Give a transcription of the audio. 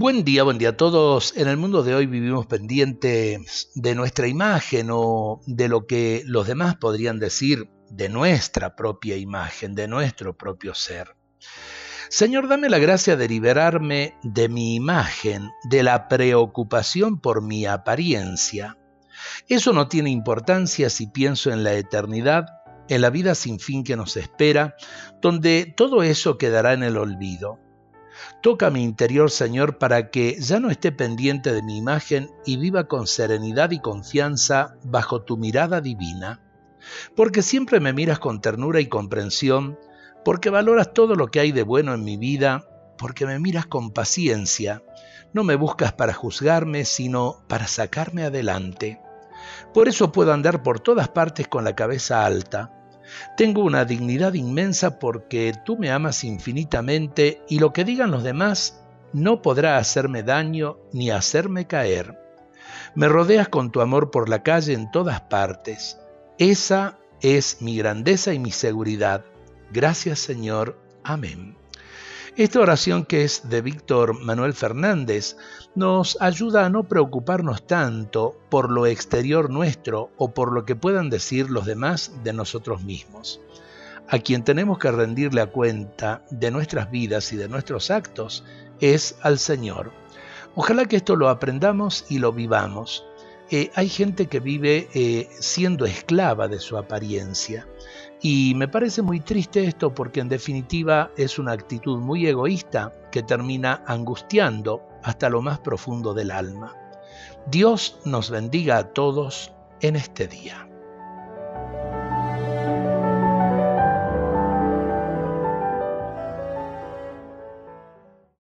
Buen día, buen día a todos. En el mundo de hoy vivimos pendientes de nuestra imagen o de lo que los demás podrían decir de nuestra propia imagen, de nuestro propio ser. Señor, dame la gracia de liberarme de mi imagen, de la preocupación por mi apariencia. Eso no tiene importancia si pienso en la eternidad, en la vida sin fin que nos espera, donde todo eso quedará en el olvido. Toca mi interior, Señor, para que ya no esté pendiente de mi imagen y viva con serenidad y confianza bajo tu mirada divina. Porque siempre me miras con ternura y comprensión, porque valoras todo lo que hay de bueno en mi vida, porque me miras con paciencia, no me buscas para juzgarme, sino para sacarme adelante. Por eso puedo andar por todas partes con la cabeza alta, tengo una dignidad inmensa porque tú me amas infinitamente y lo que digan los demás no podrá hacerme daño ni hacerme caer. Me rodeas con tu amor por la calle en todas partes. Esa es mi grandeza y mi seguridad. Gracias Señor. Amén. Esta oración que es de Víctor Manuel Fernández nos ayuda a no preocuparnos tanto por lo exterior nuestro o por lo que puedan decir los demás de nosotros mismos. A quien tenemos que rendirle a cuenta de nuestras vidas y de nuestros actos es al Señor. Ojalá que esto lo aprendamos y lo vivamos. Eh, hay gente que vive eh, siendo esclava de su apariencia y me parece muy triste esto porque en definitiva es una actitud muy egoísta que termina angustiando hasta lo más profundo del alma. Dios nos bendiga a todos en este día.